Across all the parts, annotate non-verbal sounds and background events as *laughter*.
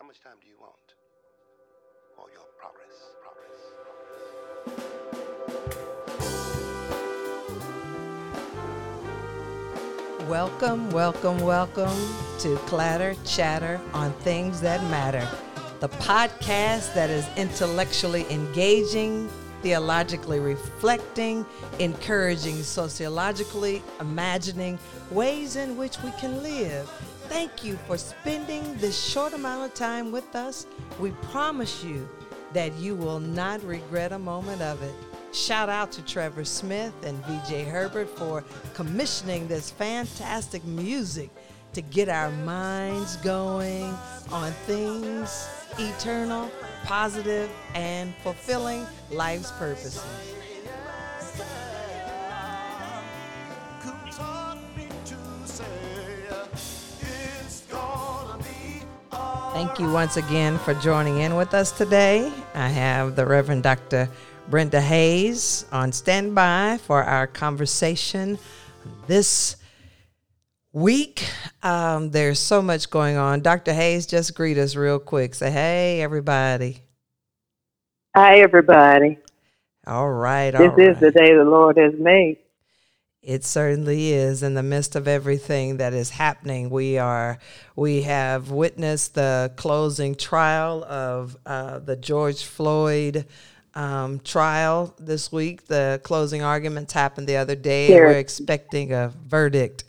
How much time do you want for your progress? Progress. Welcome, welcome, welcome to Clatter Chatter on Things That Matter, the podcast that is intellectually engaging, theologically reflecting, encouraging, sociologically imagining ways in which we can live. Thank you for spending this short amount of time with us. We promise you that you will not regret a moment of it. Shout out to Trevor Smith and VJ Herbert for commissioning this fantastic music to get our minds going on things eternal, positive, and fulfilling life's purposes. Thank you once again for joining in with us today. I have the Reverend Dr. Brenda Hayes on standby for our conversation this week. Um, there's so much going on. Dr. Hayes, just greet us real quick. Say, hey, everybody. Hi, everybody. All right. This all is the day the Lord has made. It certainly is. In the midst of everything that is happening, we are we have witnessed the closing trial of uh, the George Floyd um, trial this week. The closing arguments happened the other day. Sure. We're expecting a verdict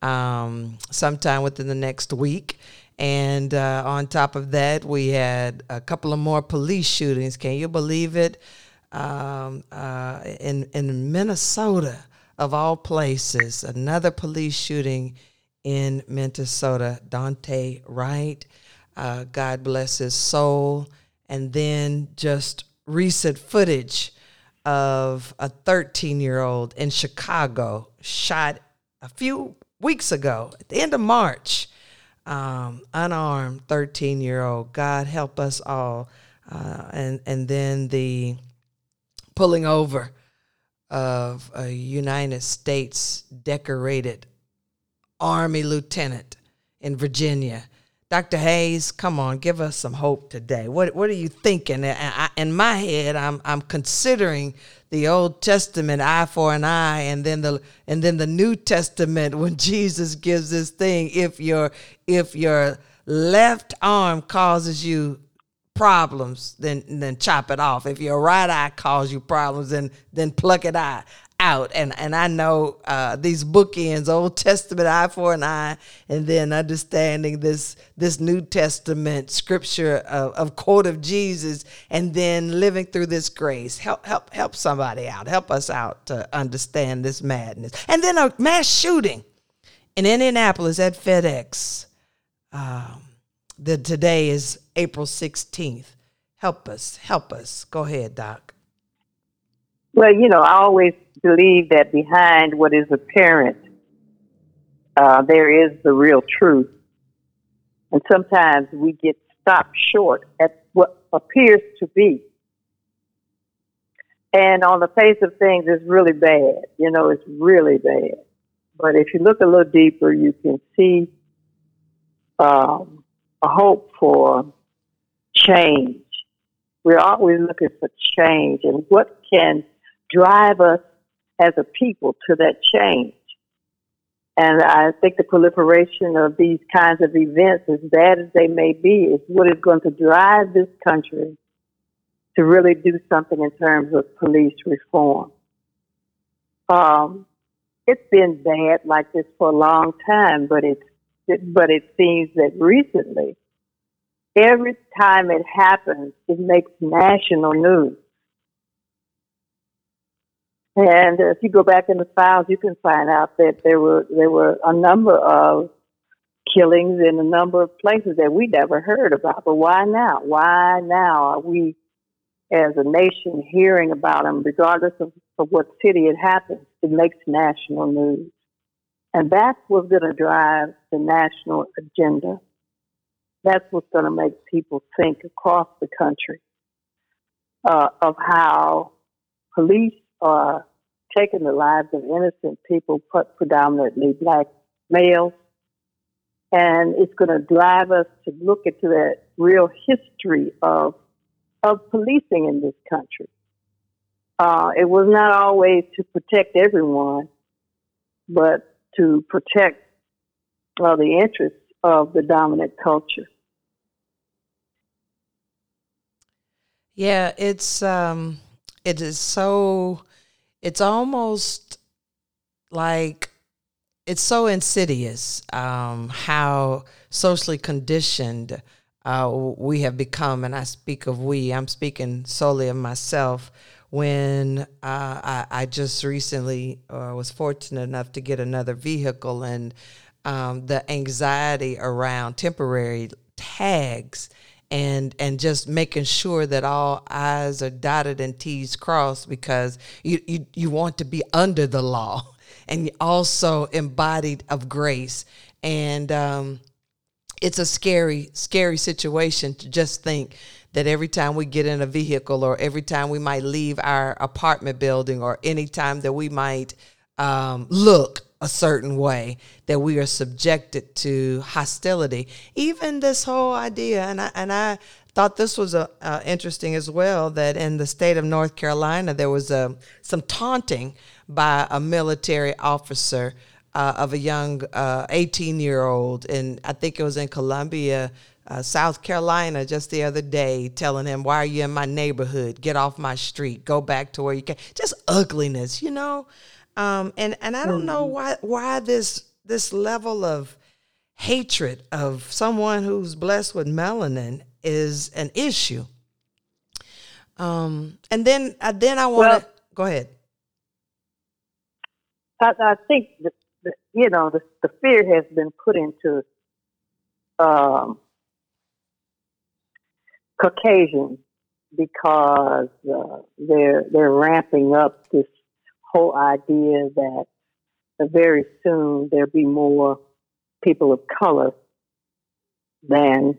um, sometime within the next week. And uh, on top of that, we had a couple of more police shootings. Can you believe it? Um, uh, in in Minnesota, of all places, another police shooting in Minnesota. Daunte Wright, uh, God bless his soul, and then just recent footage of a 13 year old in Chicago shot a few weeks ago at the end of March. Um, unarmed 13 year old. God help us all. Uh, and, and then the pulling over of a United States decorated Army lieutenant in Virginia. Dr. Hayes, come on, give us some hope today. What what are you thinking? I- In my head, I'm I'm considering the Old Testament eye for an eye, and then the and then the New Testament when *laughs* Jesus gives this thing: if your if your left arm causes you problems, then then chop it off. If your right eye causes you problems, then then pluck it eye out. And and I know uh, these bookends, Old Testament eye for an eye, and then understanding this this New Testament scripture of, of quote of Jesus, and then living through this grace. Help help help somebody out. Help us out to understand this madness. And then a mass shooting in Indianapolis at FedEx. Um, the today is April 16th. Help us, help us. Go ahead, Doc. Well, you know, I always believe that behind what is apparent, uh, there is the real truth. And sometimes we get stopped short at what appears to be. And on the face of things, it's really bad. You know, it's really bad. But if you look a little deeper, you can see um, hope for change. We're always looking for change and what can drive us as a people to that change. And I think the proliferation of these kinds of events, as bad as they may be, is what is going to drive this country to really do something in terms of police reform. Um, it's been bad like this for a long time, but it's it, but it seems that recently, every time it happens, it makes national news. And if you go back in the files, you can find out that there were there were a number of killings in a number of places that we never heard about. But why now? Why now are we, as a nation, hearing about them, regardless of, of what city it happens? It makes national news. And that's what's going to drive the national agenda. That's what's going to make people think across the country uh, of how police are taking the lives of innocent people, predominantly black males, And it's going to drive us to look into that real history of, of policing in this country. Uh, it was not always to protect everyone, but to protect uh, the interests of the dominant culture. Yeah, it's um, it is so. It's almost like it's so insidious um, how socially conditioned uh, we have become, and I speak of we. I'm speaking solely of myself. When uh, I, I, just recently uh, was fortunate enough to get another vehicle, and um, the anxiety around temporary tags and and just making sure that all I's are dotted and T's crossed because you, you, you want to be under the law *laughs* and also embodied of grace. And um, it's a scary, scary situation to just think that every time we get in a vehicle or every time we might leave our apartment building or any time that we might um, look a certain way that we are subjected to hostility. Even this whole idea and I, and I thought this was a, uh, interesting as well that in the state of North Carolina there was a, some taunting by a military officer uh, of a young 18 uh, year old and I think it was in Columbia uh, South Carolina just the other day telling him, Why are you in my neighborhood? Get off my street. Go back to where you came. Just ugliness, you know? Um, and and I don't know mm-hmm. why why this this level of hatred of someone who's blessed with melanin is an issue. Um, and then uh, then I want to well, go ahead. I, I think you know the, the fear has been put into um, Caucasians because uh, they're they're ramping up this whole idea that very soon there'll be more people of color than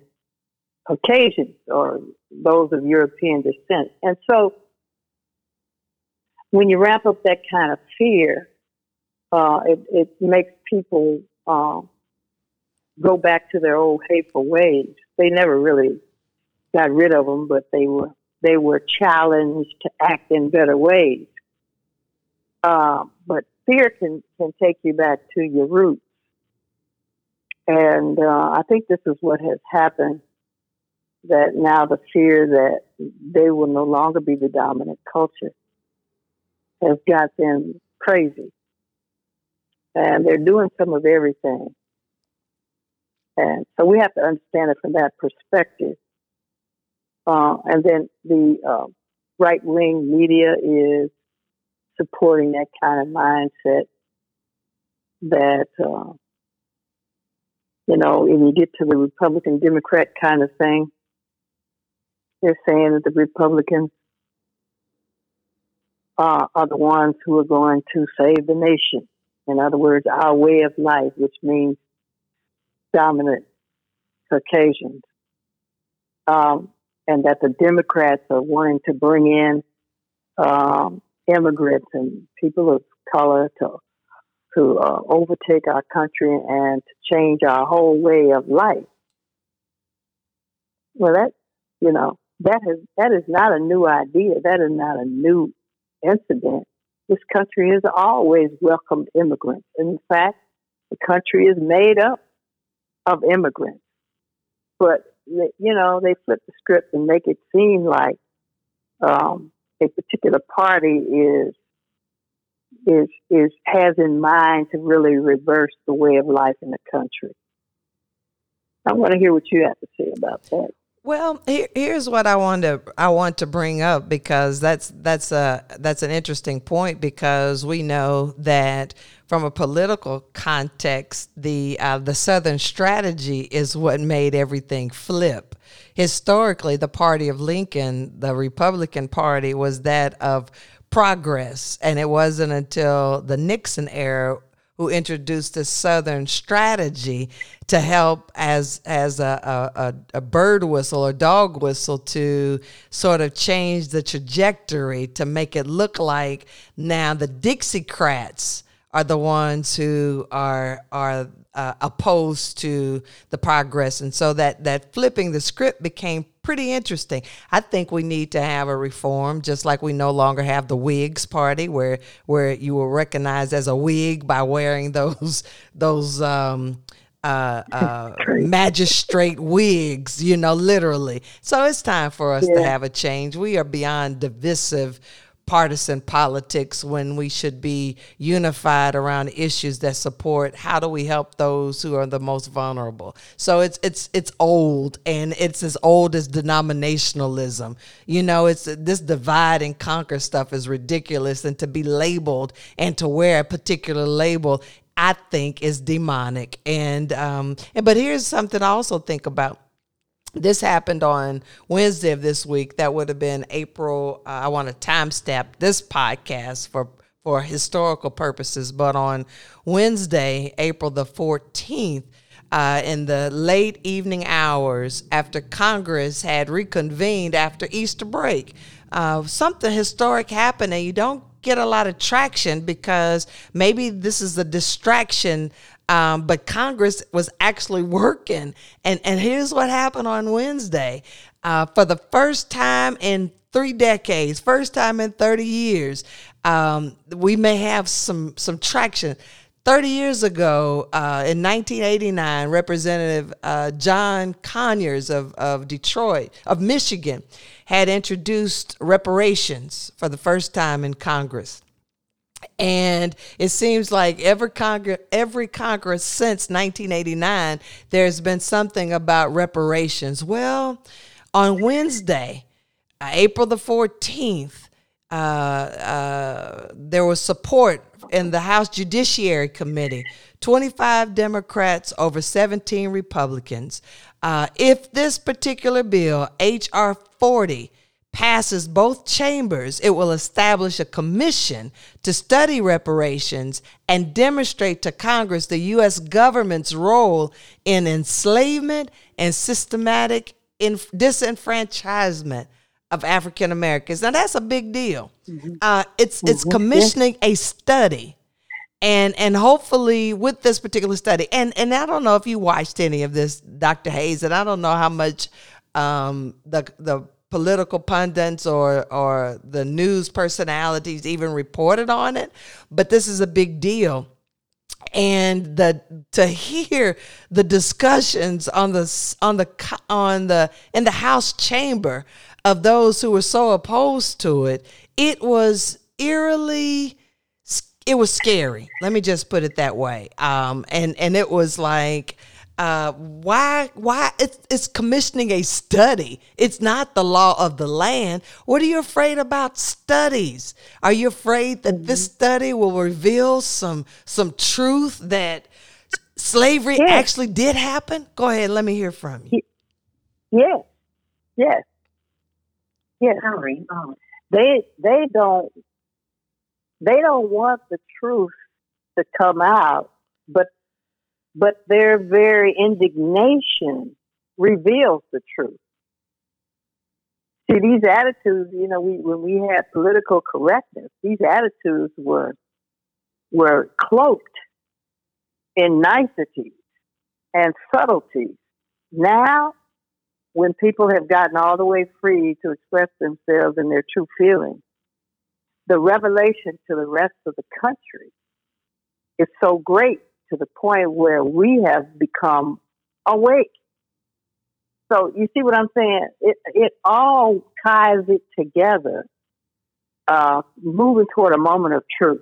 Caucasians or those of European descent. And so when you ramp up that kind of fear, uh, it, it, makes people uh, go back to their old hateful ways. They never really got rid of them, but they were they were challenged to act in better ways. Uh, but fear can, can take you back to your roots. And uh, I think this is what has happened that now the fear that they will no longer be the dominant culture has got them crazy. And they're doing some of everything. And so we have to understand it from that perspective. Uh, and then the uh, right wing media is supporting that kind of mindset that, uh, you know, when you get to the Republican Democrat kind of thing, they're saying that the Republicans uh, are the ones who are going to save the nation. In other words, our way of life, which means dominant Caucasians. Um, and that the Democrats are wanting to bring in um, immigrants and people of color to to uh, overtake our country and to change our whole way of life. Well, that you know that has that is not a new idea. That is not a new incident. This country has always welcomed immigrants. In fact, the country is made up of immigrants. But you know, they flip the script and make it seem like um, a particular party is is is has in mind to really reverse the way of life in the country. I want to hear what you have to say about that. Well, here, here's what I want to I want to bring up because that's that's a that's an interesting point because we know that from a political context, the uh, the Southern strategy is what made everything flip. Historically, the party of Lincoln, the Republican Party, was that of progress, and it wasn't until the Nixon era who introduced the Southern strategy to help as as a, a, a, bird whistle or dog whistle to sort of change the trajectory to make it look like now the Dixiecrats are the ones who are are uh, opposed to the progress, and so that that flipping the script became pretty interesting. I think we need to have a reform, just like we no longer have the Whigs Party, where where you were recognized as a Whig by wearing *laughs* those those. Um, uh, uh, magistrate wigs, you know, literally. So it's time for us yeah. to have a change. We are beyond divisive partisan politics when we should be unified around issues that support how do we help those who are the most vulnerable so it's it's it's old and it's as old as denominationalism you know it's this divide and conquer stuff is ridiculous and to be labeled and to wear a particular label I think is demonic. And um, and but here's something I also think about. This happened on Wednesday of this week. That would have been April. Uh, I want to timestamp this podcast for for historical purposes. But on Wednesday, April the fourteenth. Uh, in the late evening hours after Congress had reconvened after Easter break. Uh, something historic happened, and you don't get a lot of traction because maybe this is a distraction. Um, but Congress was actually working. And, and here's what happened on Wednesday. Uh, for the first time in three decades, first time in 30 years, um, we may have some, some traction. 30 years ago, uh, in 1989, Representative uh, John Conyers of, of Detroit, of Michigan, had introduced reparations for the first time in Congress. And it seems like every Congress, every Congress since 1989, there's been something about reparations. Well, on Wednesday, April the 14th, uh, uh, there was support in the House Judiciary Committee 25 Democrats over 17 Republicans. Uh, if this particular bill, H.R. 40, passes both chambers, it will establish a commission to study reparations and demonstrate to Congress the U.S. government's role in enslavement and systematic disenfranchisement of African Americans. Now that's a big deal. Mm-hmm. Uh, it's it's commissioning a study, and and hopefully with this particular study, and and I don't know if you watched any of this, Dr. Hayes, and I don't know how much um, the the political pundits or or the news personalities even reported on it, but this is a big deal and the to hear the discussions on the on the on the in the house chamber of those who were so opposed to it, it was eerily it was scary. Let me just put it that way. Um, and and it was like, uh, why why it's, it's commissioning a study. It's not the law of the land. What are you afraid about studies? Are you afraid that mm-hmm. this study will reveal some some truth that slavery yes. actually did happen? Go ahead, let me hear from you. Yes, yes. Yes, Henry. Um, they they don't they don't want the truth to come out, but but their very indignation reveals the truth. See, these attitudes, you know, we when we had political correctness, these attitudes were were cloaked in niceties and subtleties. Now when people have gotten all the way free to express themselves and their true feelings, the revelation to the rest of the country is so great to the point where we have become awake. So you see what I'm saying? It it all ties it together, uh, moving toward a moment of truth.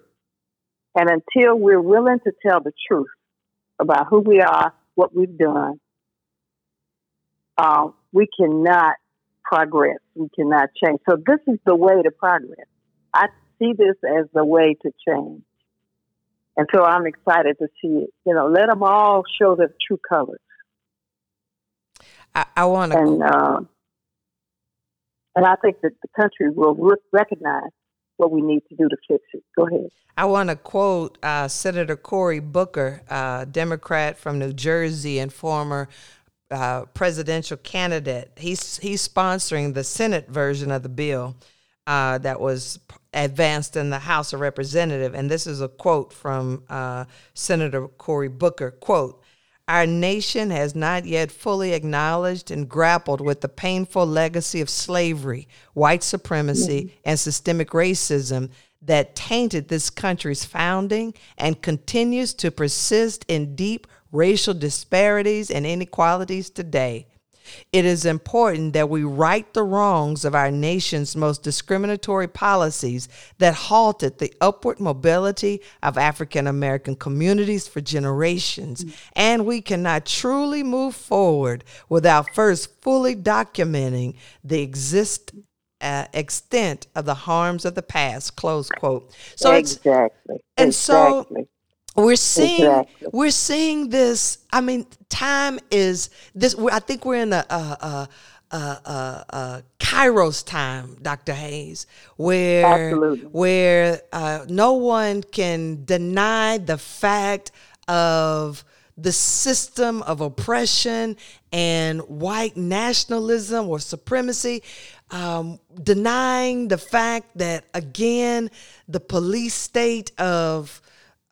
And until we're willing to tell the truth about who we are, what we've done, uh, we cannot progress. We cannot change. So this is the way to progress. I see this as the way to change. And so I'm excited to see it. You know, let them all show their true colors. I, I want to. And, uh, and I think that the country will re- recognize what we need to do to fix it. Go ahead. I want to quote uh, Senator Cory Booker, uh, Democrat from New Jersey and former uh, presidential candidate. He's he's sponsoring the Senate version of the bill uh, that was advanced in the House of Representatives. And this is a quote from uh, Senator Cory Booker. Quote, our nation has not yet fully acknowledged and grappled with the painful legacy of slavery, white supremacy, and systemic racism that tainted this country's founding and continues to persist in deep racial disparities and inequalities today. It is important that we right the wrongs of our nation's most discriminatory policies that halted the upward mobility of African American communities for generations. And we cannot truly move forward without first fully documenting the exist uh, extent of the harms of the past. Close quote. So exactly. and exactly. so we're seeing exactly. we're seeing this. I mean, time is this. I think we're in a. a, a uh, Kairos time, Dr. Hayes, where Absolutely. where uh, no one can deny the fact of the system of oppression and white nationalism or supremacy um, denying the fact that again the police state of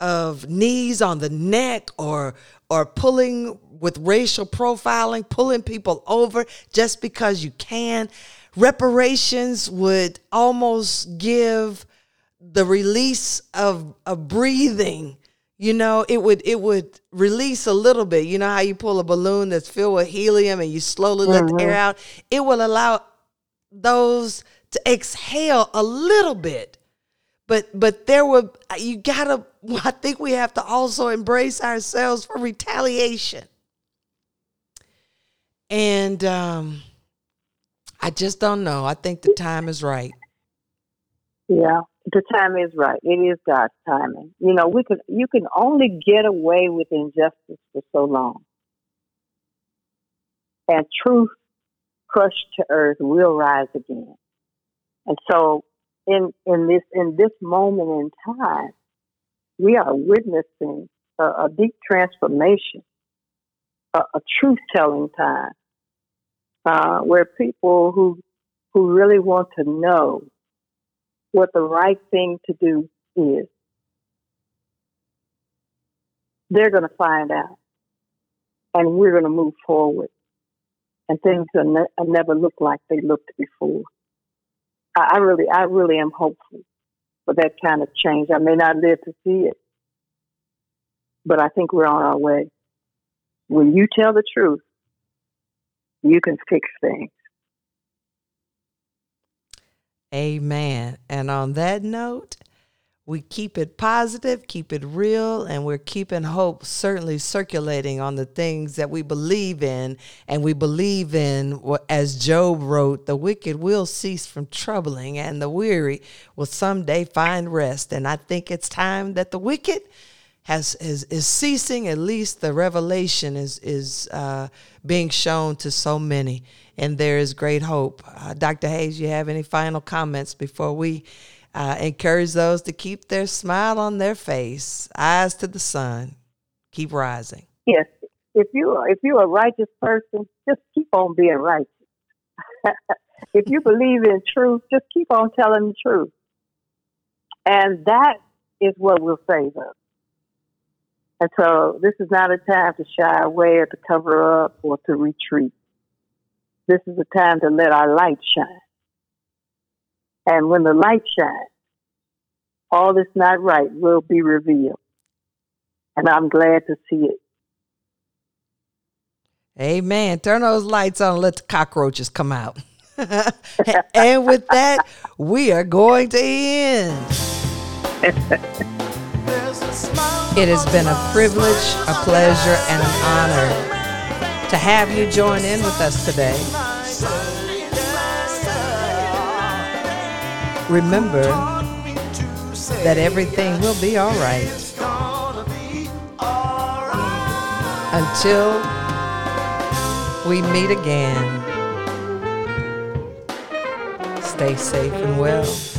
of knees on the neck or or pulling with racial profiling, pulling people over just because you can. Reparations would almost give the release of a breathing you know it would it would release a little bit you know how you pull a balloon that's filled with helium and you slowly let mm-hmm. the air mm-hmm. out it will allow those to exhale a little bit. But but there were you gotta *laughs* I think we have to also embrace ourselves for retaliation. And um I just don't know. I think the time is right. Yeah, the time is right. It is God's timing. You know, we can you can only get away with injustice for so long. And truth crushed to earth will rise again. And so in in this in this moment in time, we are witnessing a, a deep transformation, a, a truth telling time, uh, where people who who really want to know what the right thing to do is, they're going to find out, and we're going to move forward and things are, ne- are never look like they looked before. I, I really, I really am hopeful for that kind of change. I may not live to see it, but I think we're on our way. When you tell the truth, you can fix things. Amen. And on that note, we keep it positive, keep it real, and we're keeping hope certainly circulating on the things that we believe in. And we believe in, as Job wrote, the wicked will cease from troubling, and the weary will someday find rest. And I think it's time that the wicked has is, is ceasing. At least the revelation is is uh, being shown to so many, and there is great hope. Uh, Dr. Hayes, you have any final comments before we? Uh, encourage those to keep their smile on their face, eyes to the sun, keep rising. Yes, if you if you're a righteous person, just keep on being righteous. *laughs* if you believe in truth, just keep on telling the truth, and that is what will save us. And so, this is not a time to shy away or to cover up or to retreat. This is a time to let our light shine. And when the light shines, all that's not right will be revealed. And I'm glad to see it. Amen. Turn those lights on and let the cockroaches come out. *laughs* and with that, we are going to end. it has been a privilege, a pleasure, and an honor to have you join in with us today. Remember that everything will be all right. Until we meet again, stay safe and well.